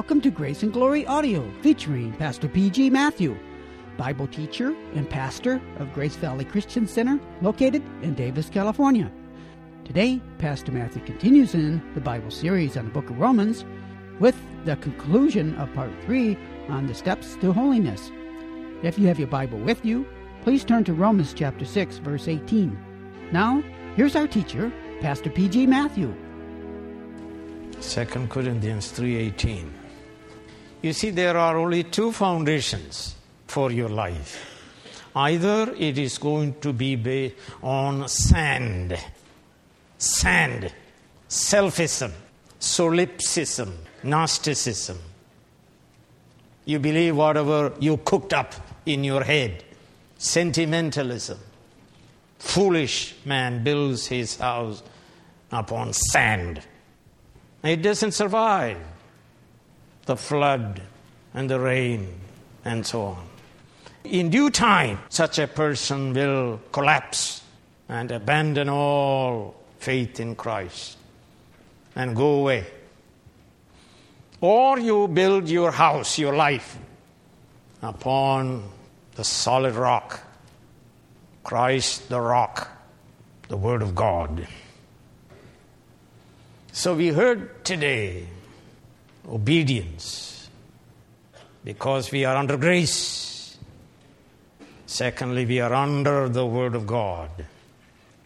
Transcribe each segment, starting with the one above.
Welcome to Grace and Glory Audio featuring Pastor P.G. Matthew, Bible teacher and pastor of Grace Valley Christian Center located in Davis, California. Today, Pastor Matthew continues in the Bible series on the book of Romans with the conclusion of part 3 on the steps to holiness. If you have your Bible with you, please turn to Romans chapter 6 verse 18. Now, here's our teacher, Pastor P.G. Matthew. 2 Corinthians 3:18 You see there are only two foundations for your life. Either it is going to be based on sand. Sand. Selfism. Solipsism. Gnosticism. You believe whatever you cooked up in your head. Sentimentalism. Foolish man builds his house upon sand. It doesn't survive the flood and the rain and so on. In due time, such a person will collapse and abandon all faith in Christ and go away. Or you build your house, your life, upon the solid rock, Christ the rock, the Word of God. So we heard today obedience because we are under grace. Secondly, we are under the Word of God.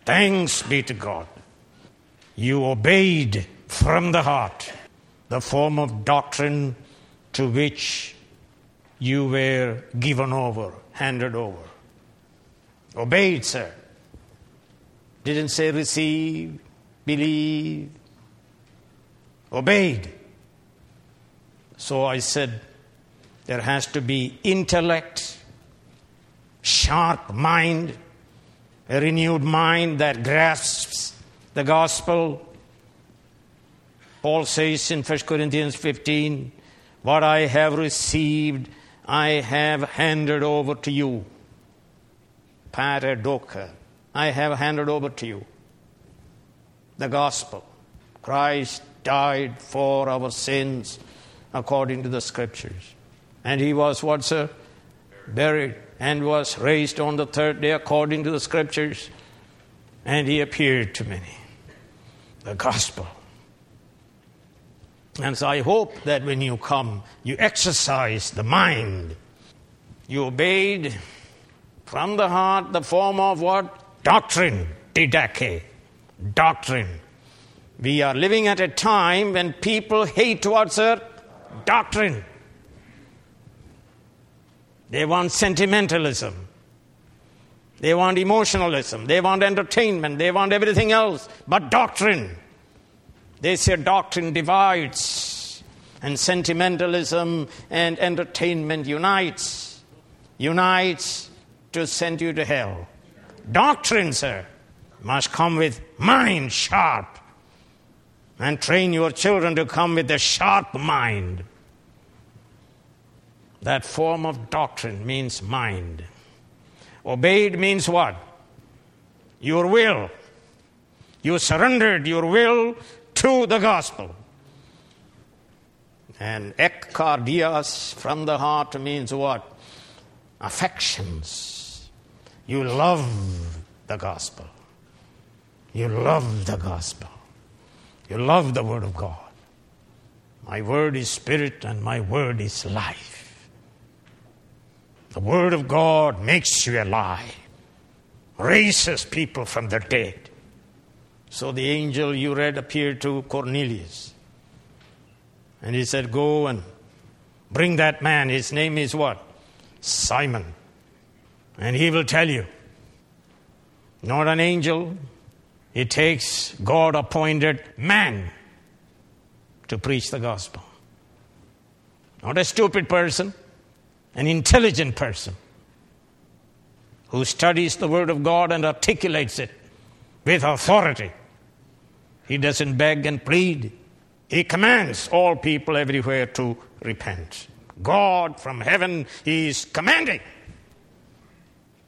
Thanks be to God. You obeyed from the heart the form of doctrine to which you were given over, handed over. Obeyed, sir. Didn't say receive, believe, obeyed. So I said, there has to be intellect, sharp mind, a renewed mind that grasps the gospel. Paul says in 1 Corinthians 15, What I have received, I have handed over to you. Paradoka. I have handed over to you. The gospel. Christ died for our sins according to the scriptures. And he was what, sir? Buried and was raised on the third day according to the scriptures. And he appeared to many. The gospel. And so I hope that when you come, you exercise the mind. You obeyed from the heart the form of what? Doctrine. Didache. Doctrine. We are living at a time when people hate towards her doctrine. They want sentimentalism. They want emotionalism. They want entertainment. They want everything else but doctrine. They say doctrine divides, and sentimentalism and entertainment unites. Unites to send you to hell. Doctrine, sir, must come with mind sharp and train your children to come with a sharp mind. That form of doctrine means mind. Obeyed means what? Your will. You surrendered your will to the gospel. And ekkardias from the heart means what? Affections. You love the gospel. You love the gospel. You love the Word of God. My Word is spirit and my Word is life. The Word of God makes you alive, raises people from the dead. So the angel you read appeared to Cornelius. And he said, Go and bring that man. His name is what? Simon. And he will tell you. Not an angel, it takes God appointed man to preach the gospel. Not a stupid person, an intelligent person who studies the Word of God and articulates it with authority. He doesn't beg and plead, he commands all people everywhere to repent. God from heaven is commanding.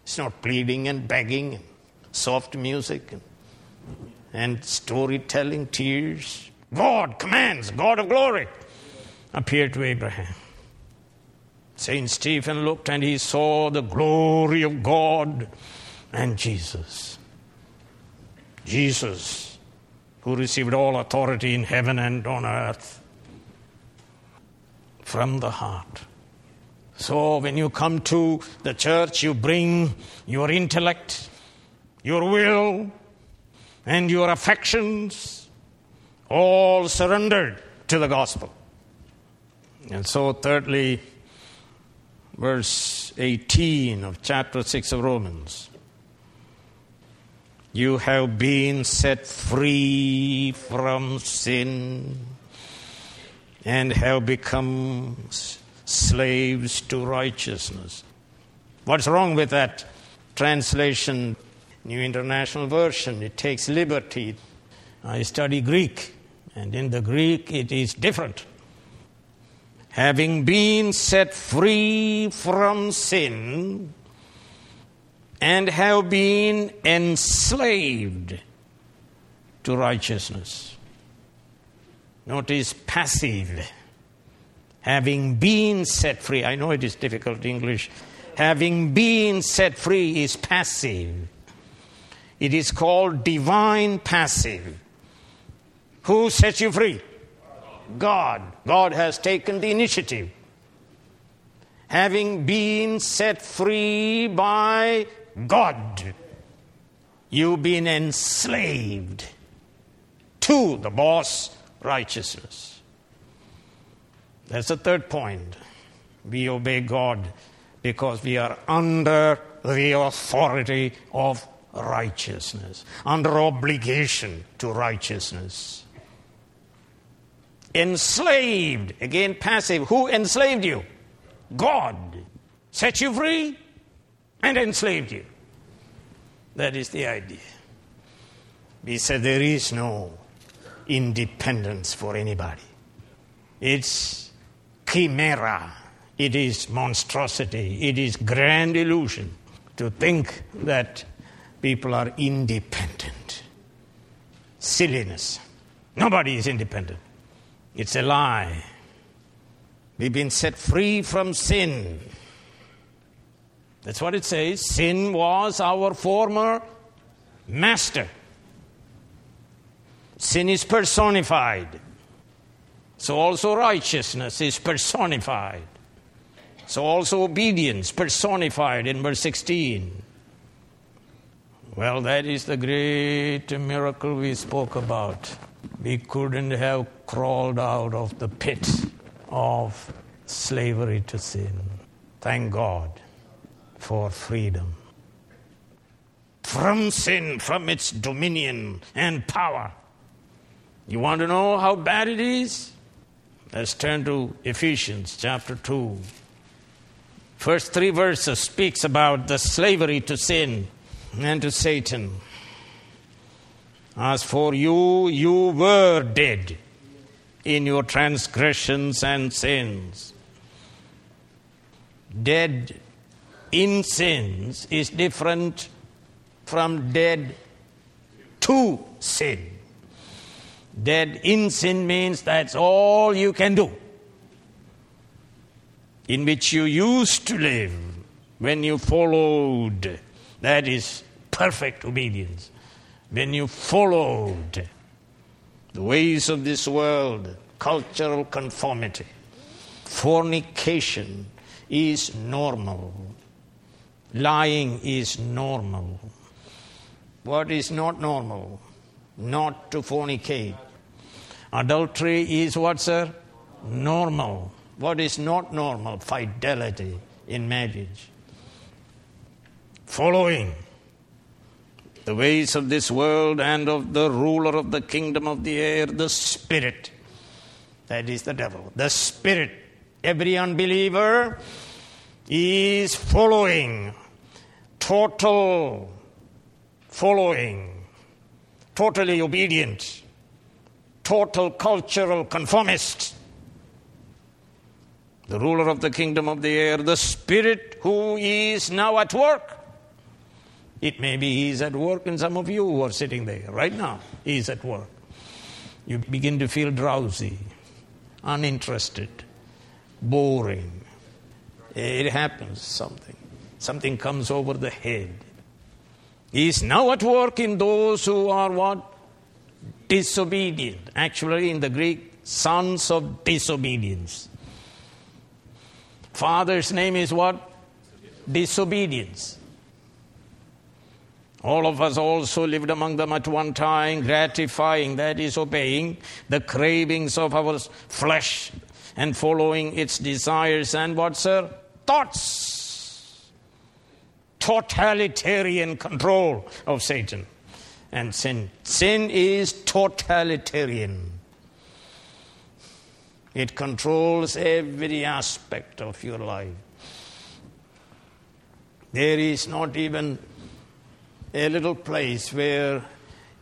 It's not pleading and begging and soft music and and storytelling, tears. God commands, God of glory. appeared to Abraham. Saint Stephen looked and he saw the glory of God and Jesus. Jesus, who received all authority in heaven and on earth from the heart. So, when you come to the church, you bring your intellect, your will, and your affections all surrendered to the gospel. And so, thirdly, verse 18 of chapter 6 of Romans. You have been set free from sin and have become slaves to righteousness. What's wrong with that translation? New International Version, it takes liberty. I study Greek, and in the Greek it is different having been set free from sin and have been enslaved to righteousness. Notice passive. Having been set free. I know it is difficult English. Having been set free is passive. It is called divine passive. Who sets you free? God. God has taken the initiative. Having been set free by God, you've been enslaved to the boss righteousness. That's the third point. We obey God because we are under the authority of righteousness, under obligation to righteousness enslaved. Again, passive. Who enslaved you? God set you free and enslaved you. That is the idea. We said there is no independence for anybody. It's chimera. It is monstrosity. It is grand illusion to think that people are independent. Silliness. Nobody is independent. It's a lie. We've been set free from sin. That's what it says. Sin was our former master. Sin is personified. So also righteousness is personified. So also obedience personified in verse 16. Well, that is the great miracle we spoke about we couldn't have crawled out of the pit of slavery to sin. Thank God for freedom. From sin, from its dominion and power. You want to know how bad it is? Let's turn to Ephesians chapter 2. First three verses speaks about the slavery to sin and to Satan. As for you, you were dead in your transgressions and sins. Dead in sins is different from dead to sin. Dead in sin means that's all you can do. In which you used to live when you followed. That is perfect obedience when you followed the ways of this world, cultural conformity, fornication is normal, lying is normal. What is not normal? Not to fornicate. Adultery is what, sir? Normal. What is not normal? Fidelity in marriage. Following the ways of this world and of the ruler of the kingdom of the air, the Spirit. That is the devil. The Spirit. Every unbeliever is following, total following, totally obedient, total cultural conformist. The ruler of the kingdom of the air, the Spirit who is now at work it may be He's at work and some of you who are sitting there right now. He's at work. You begin to feel drowsy, uninterested, boring. It happens, something. Something comes over the head. He is now at work in those who are what? Disobedient. Actually, in the Greek, sons of disobedience. Father's name is what? Disobedience. All of us also lived among them at one time, gratifying, that is, obeying the cravings of our flesh and following its desires and what, sir? Thoughts. Totalitarian control of Satan and sin. Sin is totalitarian. It controls every aspect of your life. There is not even a little place where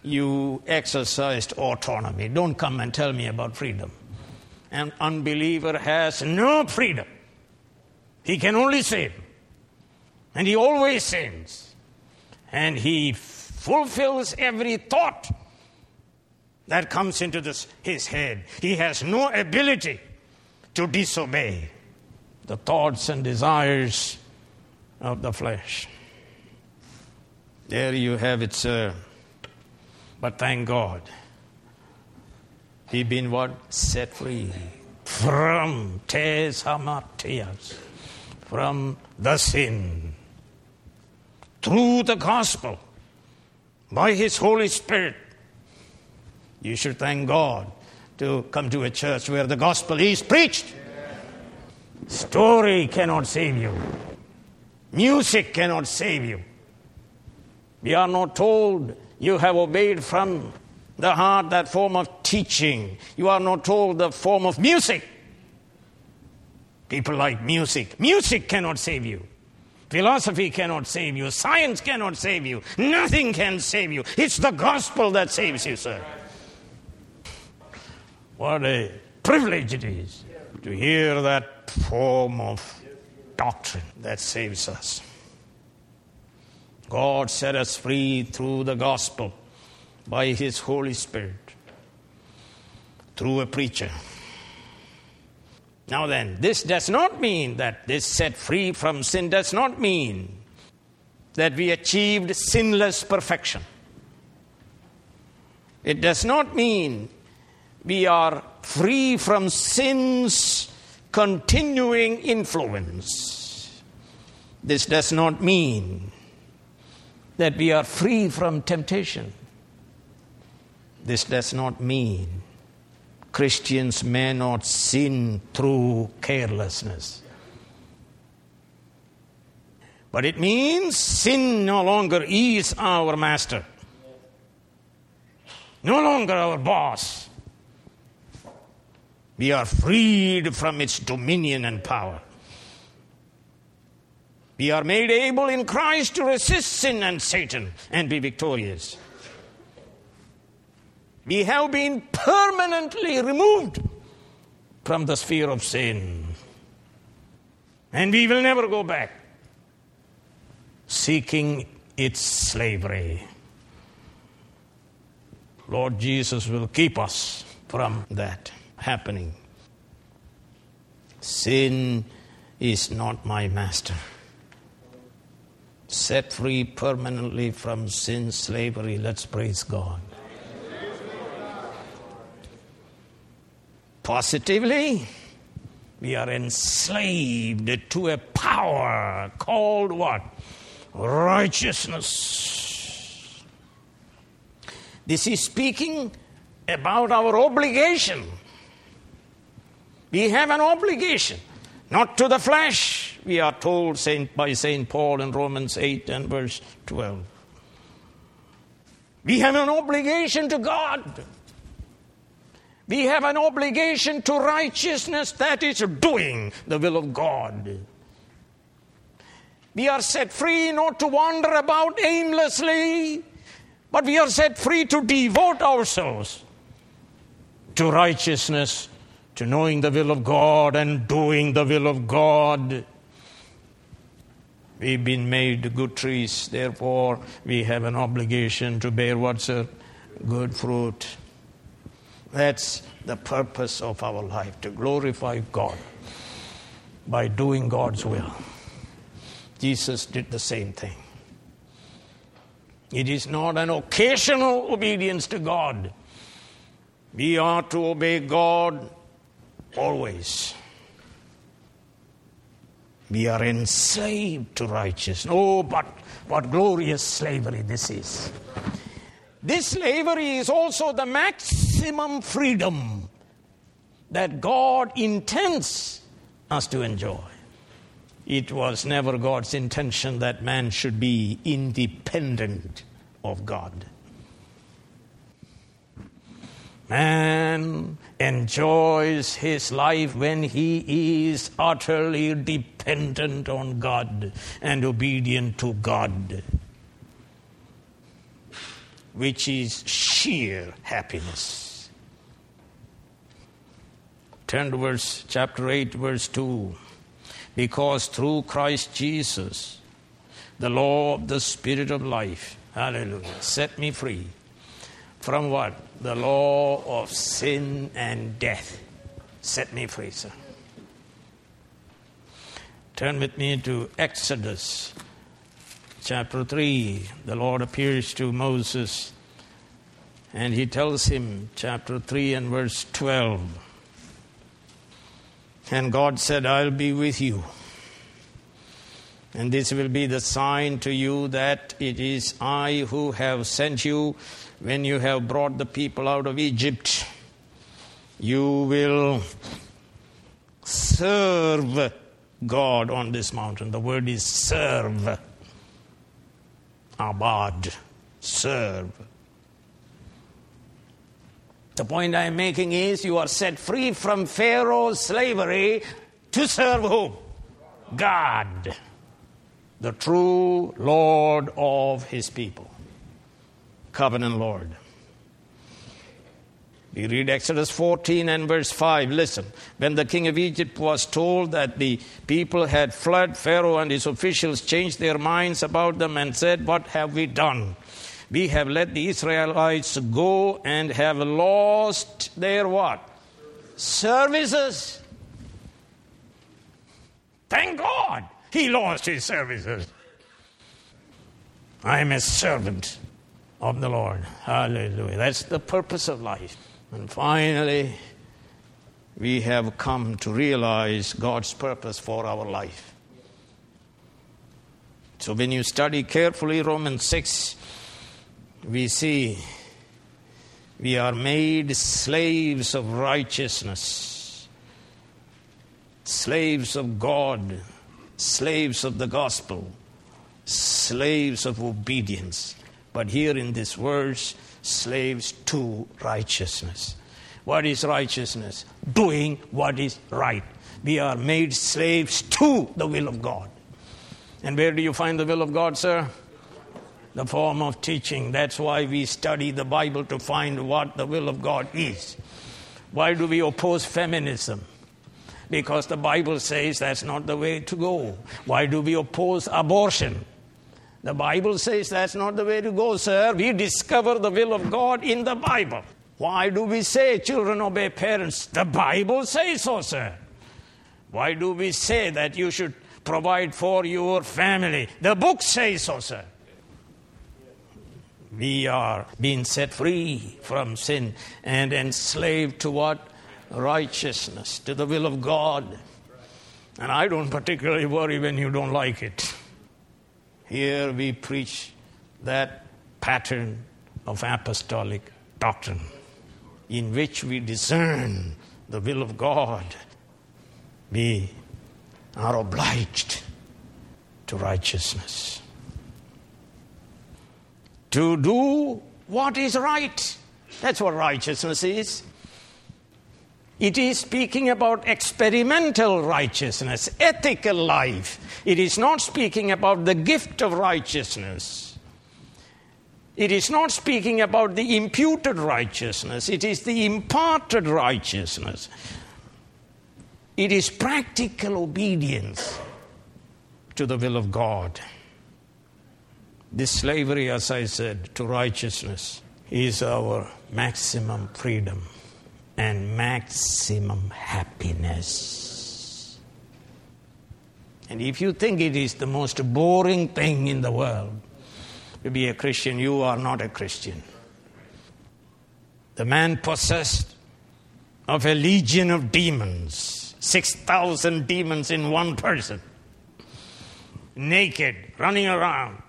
you exercised autonomy. Don't come and tell me about freedom. An unbeliever has no freedom. He can only sin. And he always sins. And he fulfills every thought that comes into this, his head. He has no ability to disobey the thoughts and desires of the flesh. There you have it, sir. But thank God, he been what? Set free from hamartias, from the sin, through the gospel, by his Holy Spirit you should thank God to come to a church where the gospel is preached. Story cannot save you. Music cannot save you. We are not told you have obeyed from the heart that form of teaching. You are not told the form of music. People like music. Music cannot save you. Philosophy cannot save you. Science cannot save you. Nothing can save you. It's the gospel that saves you, sir. What a privilege it is to hear that form of doctrine that saves us. God set us free through the gospel by His Holy Spirit, through a preacher. Now, then, this does not mean that this set free from sin does not mean that we achieved sinless perfection. It does not mean we are free from sin's continuing influence. This does not mean that we are free from temptation. This does not mean Christians may not sin through carelessness. But it means sin no longer is our master, no longer our boss. We are freed from its dominion and power. We are made able in Christ to resist sin and Satan and be victorious. We have been permanently removed from the sphere of sin. And we will never go back seeking its slavery. Lord Jesus will keep us from that happening. Sin is not my master. Set free permanently from sin slavery. Let's praise God. Positively, we are enslaved to a power called what? Righteousness. This is speaking about our obligation we have an obligation, not to the flesh, we are told Saint, by St. Paul in Romans 8 and verse 12. We have an obligation to God. We have an obligation to righteousness that is doing the will of God. We are set free not to wander about aimlessly, but we are set free to devote ourselves to righteousness to knowing the will of God and doing the will of God. We've been made good trees, therefore, we have an obligation to bear what's a good fruit. That's the purpose of our life to glorify God by doing God's will. Jesus did the same thing. It is not an occasional obedience to God. We are to obey God always. We are enslaved to righteousness. Oh, but what glorious slavery this is. This slavery is also the maximum freedom that God intends us to enjoy. It was never God's intention that man should be independent of God. Man enjoys his life when he is utterly dependent on God and obedient to God, which is sheer happiness. Turn to verse chapter 8, verse 2. Because through Christ Jesus, the law of the Spirit of life, hallelujah, set me free from what? The law of sin and death. Set me free, sir. Turn with me to Exodus chapter 3. The Lord appears to Moses and he tells him, chapter 3 and verse 12. And God said, I'll be with you. And this will be the sign to you that it is I who have sent you when you have brought the people out of Egypt. You will serve God on this mountain. The word is serve. Abad. Serve. The point I am making is you are set free from Pharaoh's slavery to serve whom? God, the true Lord of his people, covenant Lord. We read Exodus 14 and verse 5. Listen. When the king of Egypt was told that the people had fled, Pharaoh and his officials changed their minds about them and said, What have we done? we have let the Israelites go and have lost their what? Services. Thank God he lost his services. I am a servant of the Lord. Hallelujah. That's the purpose of life. And finally, we have come to realize God's purpose for our life. So when you study carefully Romans 6, we see we are made slaves of righteousness, slaves of God, slaves of the gospel, slaves of obedience. But here in this verse, slaves to righteousness. What is righteousness? Doing what is right. We are made slaves to the will of God. And where do you find the will of God, sir? the form of teaching. That's why we study the Bible to find what the will of God is. Why do we oppose feminism? Because the Bible says that's not the way to go. Why do we oppose abortion? The Bible says that's not the way to go, sir. We discover the will of God in the Bible. Why do we say children obey parents? The Bible says so, sir. Why do we say that you should provide for your family? The book says so, sir we are being set free from sin and enslaved to what? Righteousness, to the will of God. And I don't particularly worry when you don't like it. Here we preach that pattern of apostolic doctrine in which we discern the will of God. We are obliged to righteousness to do what is right. That's what righteousness is. It is speaking about experimental righteousness, ethical life. It is not speaking about the gift of righteousness. It is not speaking about the imputed righteousness. It is the imparted righteousness. It is practical obedience to the will of God. This slavery, as I said, to righteousness is our maximum freedom. And maximum happiness. And if you think it is the most boring thing in the world to be a Christian, you are not a Christian. The man possessed of a legion of demons, 6,000 demons in one person, naked, running around,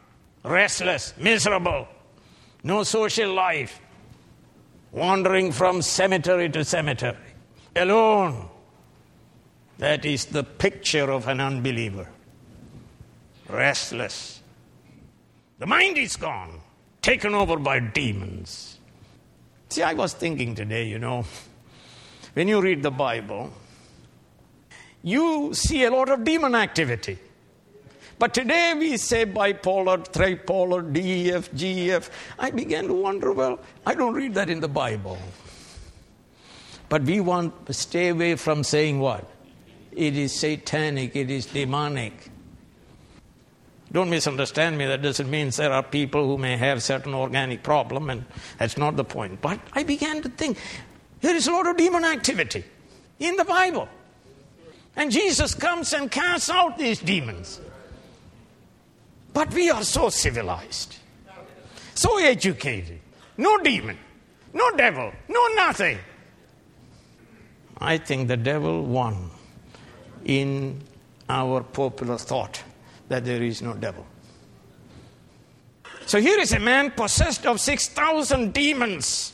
restless, miserable, no social life, wandering from cemetery to cemetery, alone. That is the picture of an unbeliever. Restless. The mind is gone, taken over by demons. See, I was thinking today, you know, when you read the Bible, you see a lot of demon activity. But today we say bipolar, tripolar, DEF, GEF. I began to wonder well, I don't read that in the Bible. But we want to stay away from saying what? It is satanic, it is demonic. Don't misunderstand me. That doesn't mean there are people who may have certain organic problem, and that's not the point. But I began to think there is a lot of demon activity in the Bible. And Jesus comes and casts out these demons. But we are so civilized, so educated. No demon, no devil, no nothing. I think the devil won in our popular thought that there is no devil. So here is a man possessed of 6,000 demons.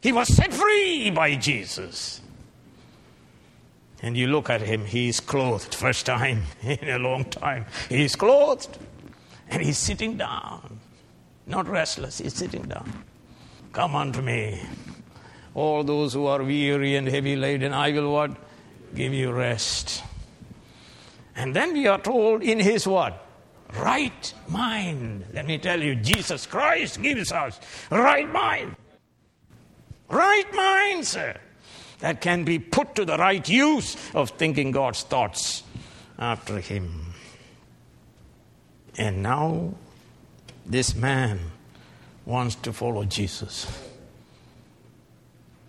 He was set free by Jesus. And you look at him, he's clothed, first time in a long time. He's clothed and he's sitting down. Not restless, he's sitting down. Come unto me, all those who are weary and heavy laden, I will what? Give you rest. And then we are told in his what? Right mind. Let me tell you, Jesus Christ gives us right mind. Right mind, sir that can be put to the right use of thinking God's thoughts after Him. And now, this man wants to follow Jesus.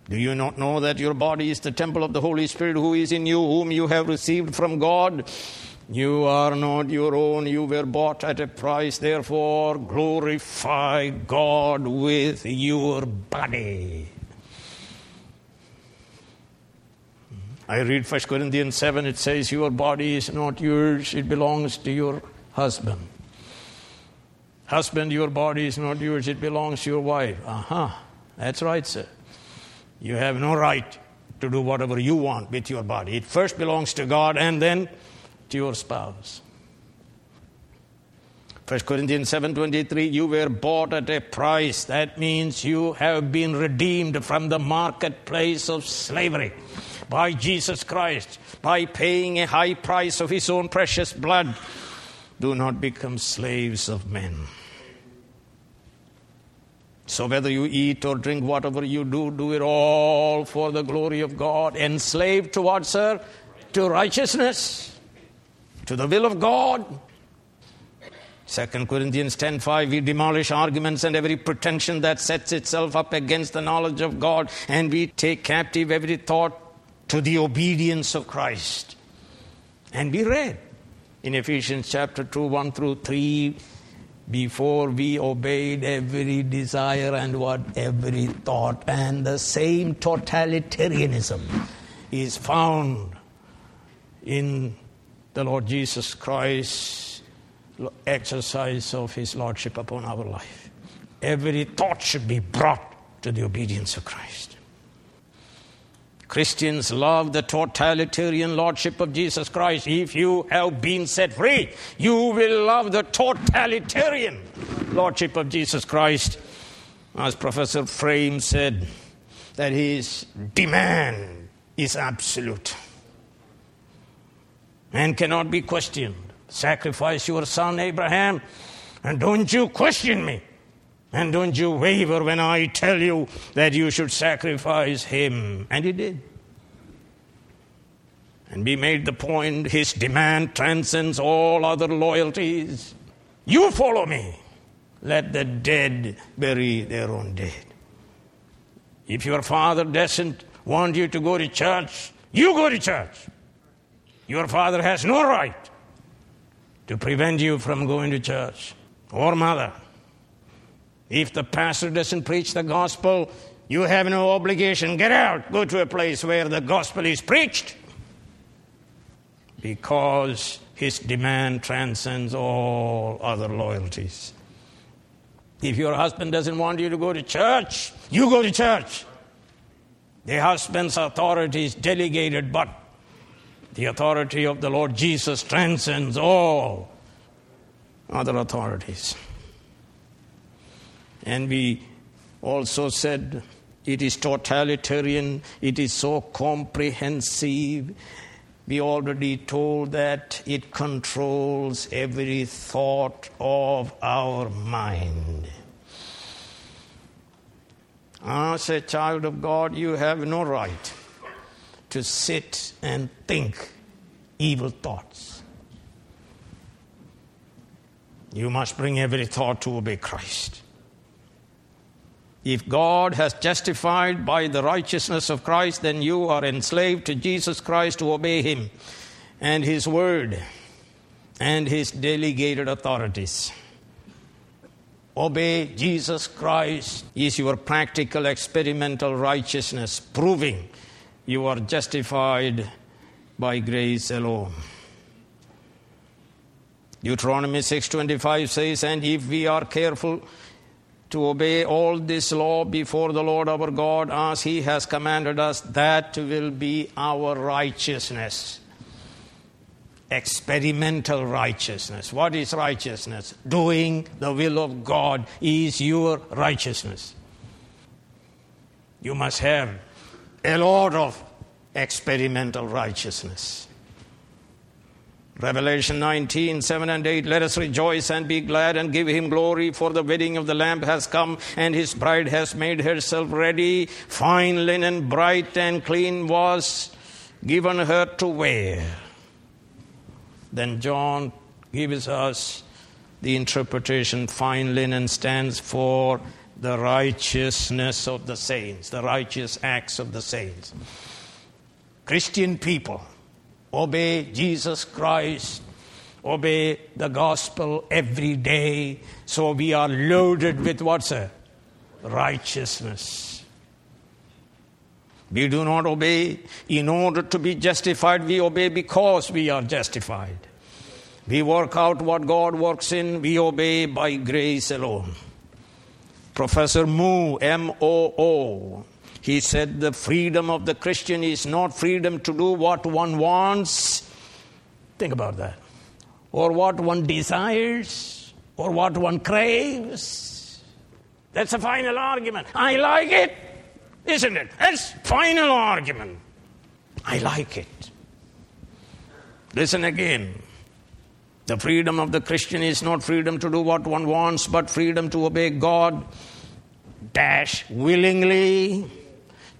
Do you not know that your body is the temple of the Holy Spirit who is in you, whom you have received from God? You are not your own, you were bought at a price. Therefore, glorify God with your body. I read 1 Corinthians 7, it says, Your body is not yours, it belongs to your husband. Husband, your body is not yours, it belongs to your wife. Aha, uh-huh. that's right, sir. You have no right to do whatever you want with your body. It first belongs to God and then to your spouse. 1 Corinthians 7:23 you were bought at a price that means you have been redeemed from the marketplace of slavery by Jesus Christ, by paying a high price of his own precious blood, do not become slaves of men. So, whether you eat or drink, whatever you do, do it all for the glory of God. Enslaved to what, sir? To righteousness, to the will of God. 2 Corinthians 10:5 we demolish arguments and every pretension that sets itself up against the knowledge of God and we take captive every thought to the obedience of Christ. And we read in Ephesians chapter 2, 1 through 3, before we obeyed every desire and what every thought, and the same totalitarianism is found in the Lord Jesus Christ's exercise of his lordship upon our life. Every thought should be brought to the obedience of Christ. Christians love the totalitarian lordship of Jesus Christ. If you have been set free, you will love the totalitarian lordship of Jesus Christ. As Professor Frame said, that his demand is absolute Man cannot be questioned. Sacrifice your son Abraham, and don't you question me. And don't you waver when I tell you that you should sacrifice him. And he did. And we made the point his demand transcends all other loyalties. You follow me. Let the dead bury their own dead. If your father doesn't want you to go to church, you go to church. Your father has no right to prevent you from going to church. Or mother. If the pastor doesn't preach the gospel, you have no obligation. Get out. Go to a place where the gospel is preached. Because his demand transcends all other loyalties. If your husband doesn't want you to go to church, you go to church. The husband's authority is delegated, but the authority of the Lord Jesus transcends all other authorities. And we also said it is totalitarian, it is so comprehensive. We already told that it controls every thought of our mind. As a child of God, you have no right to sit and think evil thoughts. You must bring every thought to obey Christ. If God has justified by the righteousness of Christ, then you are enslaved to Jesus Christ to obey Him and His Word and His delegated authorities. Obey Jesus Christ is your practical experimental righteousness, proving you are justified by grace alone. Deuteronomy 6:25 says, "And if we are careful to obey all this law before the Lord our God as he has commanded us, that will be our righteousness." Experimental righteousness. What is righteousness? Doing the will of God is your righteousness. You must have a lot of experimental righteousness. Revelation 19, 7 and 8. Let us rejoice and be glad and give him glory, for the wedding of the Lamb has come, and his bride has made herself ready. Fine linen, bright and clean, was given her to wear. Then John gives us the interpretation fine linen stands for the righteousness of the saints, the righteous acts of the saints. Christian people obey Jesus Christ, obey the gospel every day, so we are loaded with what's a righteousness. We do not obey in order to be justified, we obey because we are justified. We work out what God works in, we obey by grace alone. Professor Moo, M O O, he said the freedom of the Christian is not freedom to do what one wants. Think about that. Or what one desires, or what one craves. That's a final argument. I like it. Isn't it? That's final argument. I like it. Listen again. The freedom of the Christian is not freedom to do what one wants, but freedom to obey God, dash, willingly,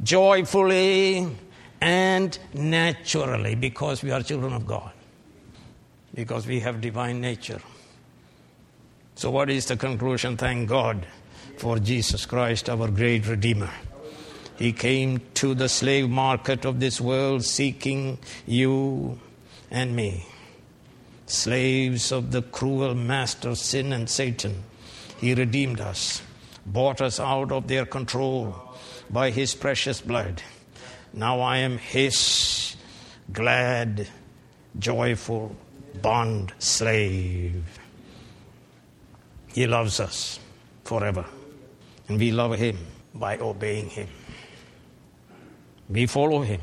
joyfully, and naturally, because we are children of God, because we have divine nature. So, what is the conclusion? Thank God for Jesus Christ, our great Redeemer. He came to the slave market of this world seeking you and me, slaves of the cruel master sin and Satan. He redeemed us, bought us out of their control by his precious blood. Now I am his glad, joyful bond slave. He loves us forever, and we love him by obeying him. We follow him.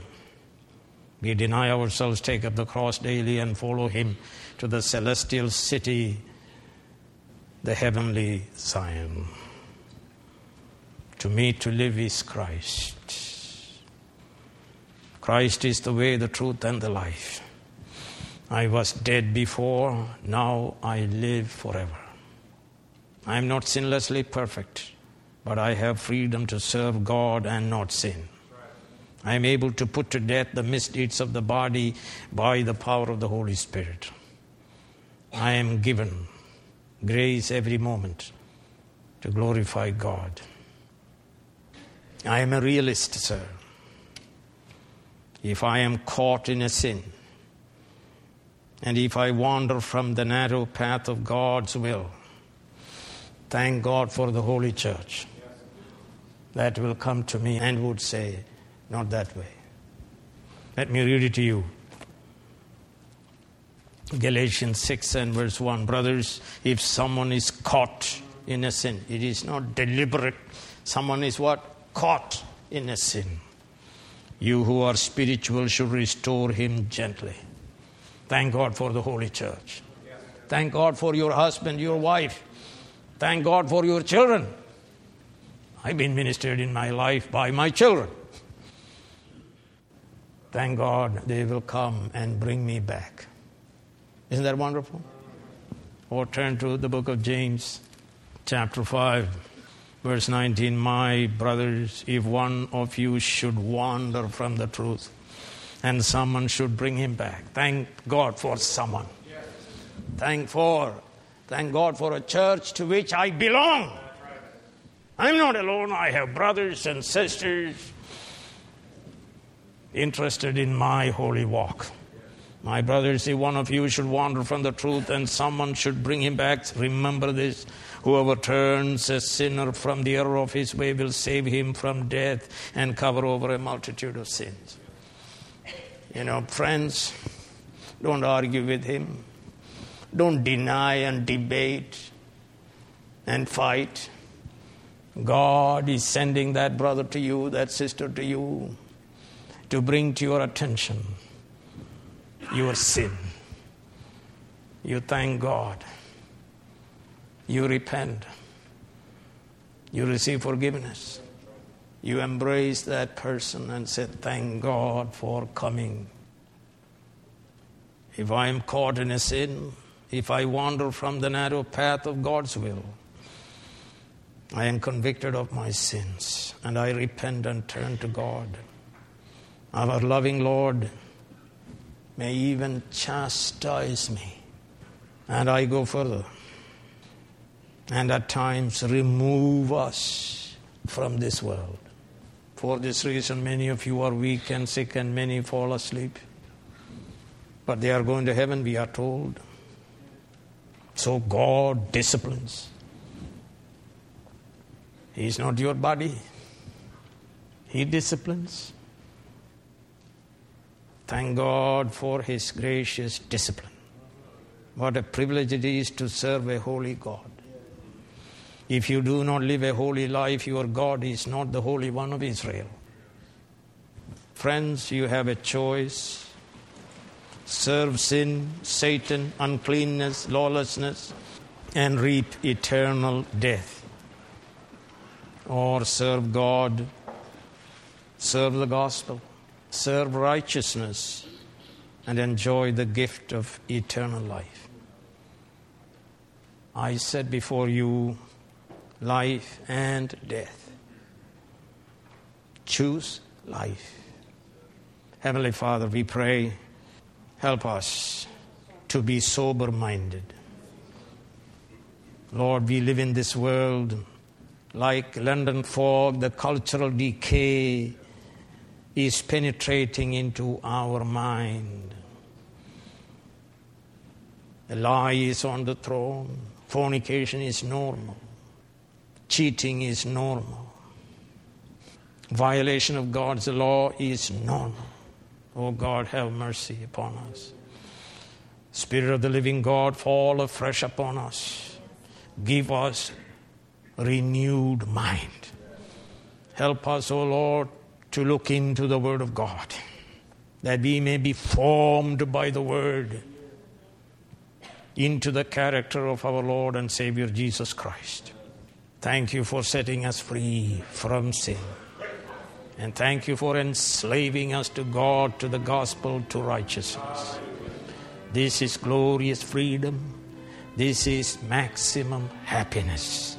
We deny ourselves, take up the cross daily, and follow him to the celestial city, the heavenly Zion. To me, to live is Christ. Christ is the way, the truth, and the life. I was dead before, now I live forever. I am not sinlessly perfect, but I have freedom to serve God and not sin. I am able to put to death the misdeeds of the body by the power of the Holy Spirit. I am given grace every moment to glorify God. I am a realist, sir. If I am caught in a sin, and if I wander from the narrow path of God's will, thank God for the Holy Church that will come to me and would say, Not that way. Let me read it to you. Galatians 6 and verse 1. Brothers, if someone is caught in a sin, it is not deliberate. Someone is what? Caught in a sin. You who are spiritual should restore him gently. Thank God for the Holy Church. Thank God for your husband, your wife. Thank God for your children. I've been ministered in my life by my children. Thank God they will come and bring me back. Isn't that wonderful? Or turn to the book of James, chapter 5, verse 19. My brothers, if one of you should wander from the truth, and someone should bring him back. Thank God for someone. Thank for thank God for a church to which I belong. I'm not alone. I have brothers and sisters interested in my holy walk. My brothers, if one of you should wander from the truth and someone should bring him back, remember this. Whoever turns a sinner from the error of his way will save him from death and cover over a multitude of sins. You know, friends, don't argue with him. Don't deny and debate and fight. God is sending that brother to you, that sister to you, to bring to your attention your sin. You thank God. You repent. You receive forgiveness. You embrace that person and say, Thank God for coming. If I am caught in a sin, if I wander from the narrow path of God's will, I am convicted of my sins and I repent and turn to God. Our loving Lord may even chastise me. And I go further. And at times remove us from this world. For this reason, many of you are weak and sick, and many fall asleep. But they are going to heaven, we are told. So God disciplines. He is not your body, He disciplines. Thank God for His gracious discipline. What a privilege it is to serve a holy God. If you do not live a holy life, your God is not the Holy One of Israel. Friends, you have a choice. Serve sin, Satan, uncleanness, lawlessness, and reap eternal death. Or serve God, serve the gospel serve righteousness, and enjoy the gift of eternal life. I set before you life and death. Choose life. Heavenly Father, we pray, help us to be sober minded. Lord, we live in this world like London fog, the cultural decay is penetrating into our mind. A lie is on the throne. Fornication is normal. Cheating is normal. Violation of God's law is normal. Oh God, have mercy upon us. Spirit of the living God, fall afresh upon us. Give us renewed mind. Help us, O oh Lord, to look into the Word of God, that we may be formed by the Word into the character of our Lord and Savior Jesus Christ. Thank you for setting us free from sin. And thank you for enslaving us to God, to the gospel, to righteousness. This is glorious freedom. This is maximum happiness.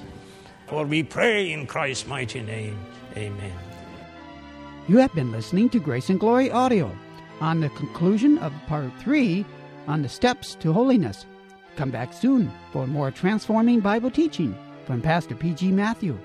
For we pray in Christ's mighty name. Amen. You have been listening to Grace and Glory Audio on the conclusion of part three on the steps to holiness. Come back soon for more transforming Bible teaching from Pastor P.G. Matthew.